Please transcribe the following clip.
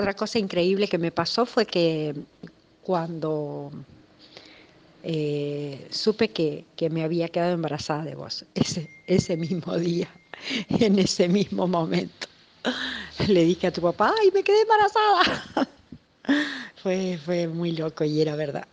Otra cosa increíble que me pasó fue que cuando eh, supe que, que, me había quedado embarazada de vos, ese, ese mismo día, en ese mismo momento, le dije a tu papá, ¡ay, me quedé embarazada! fue, fue muy loco y era verdad.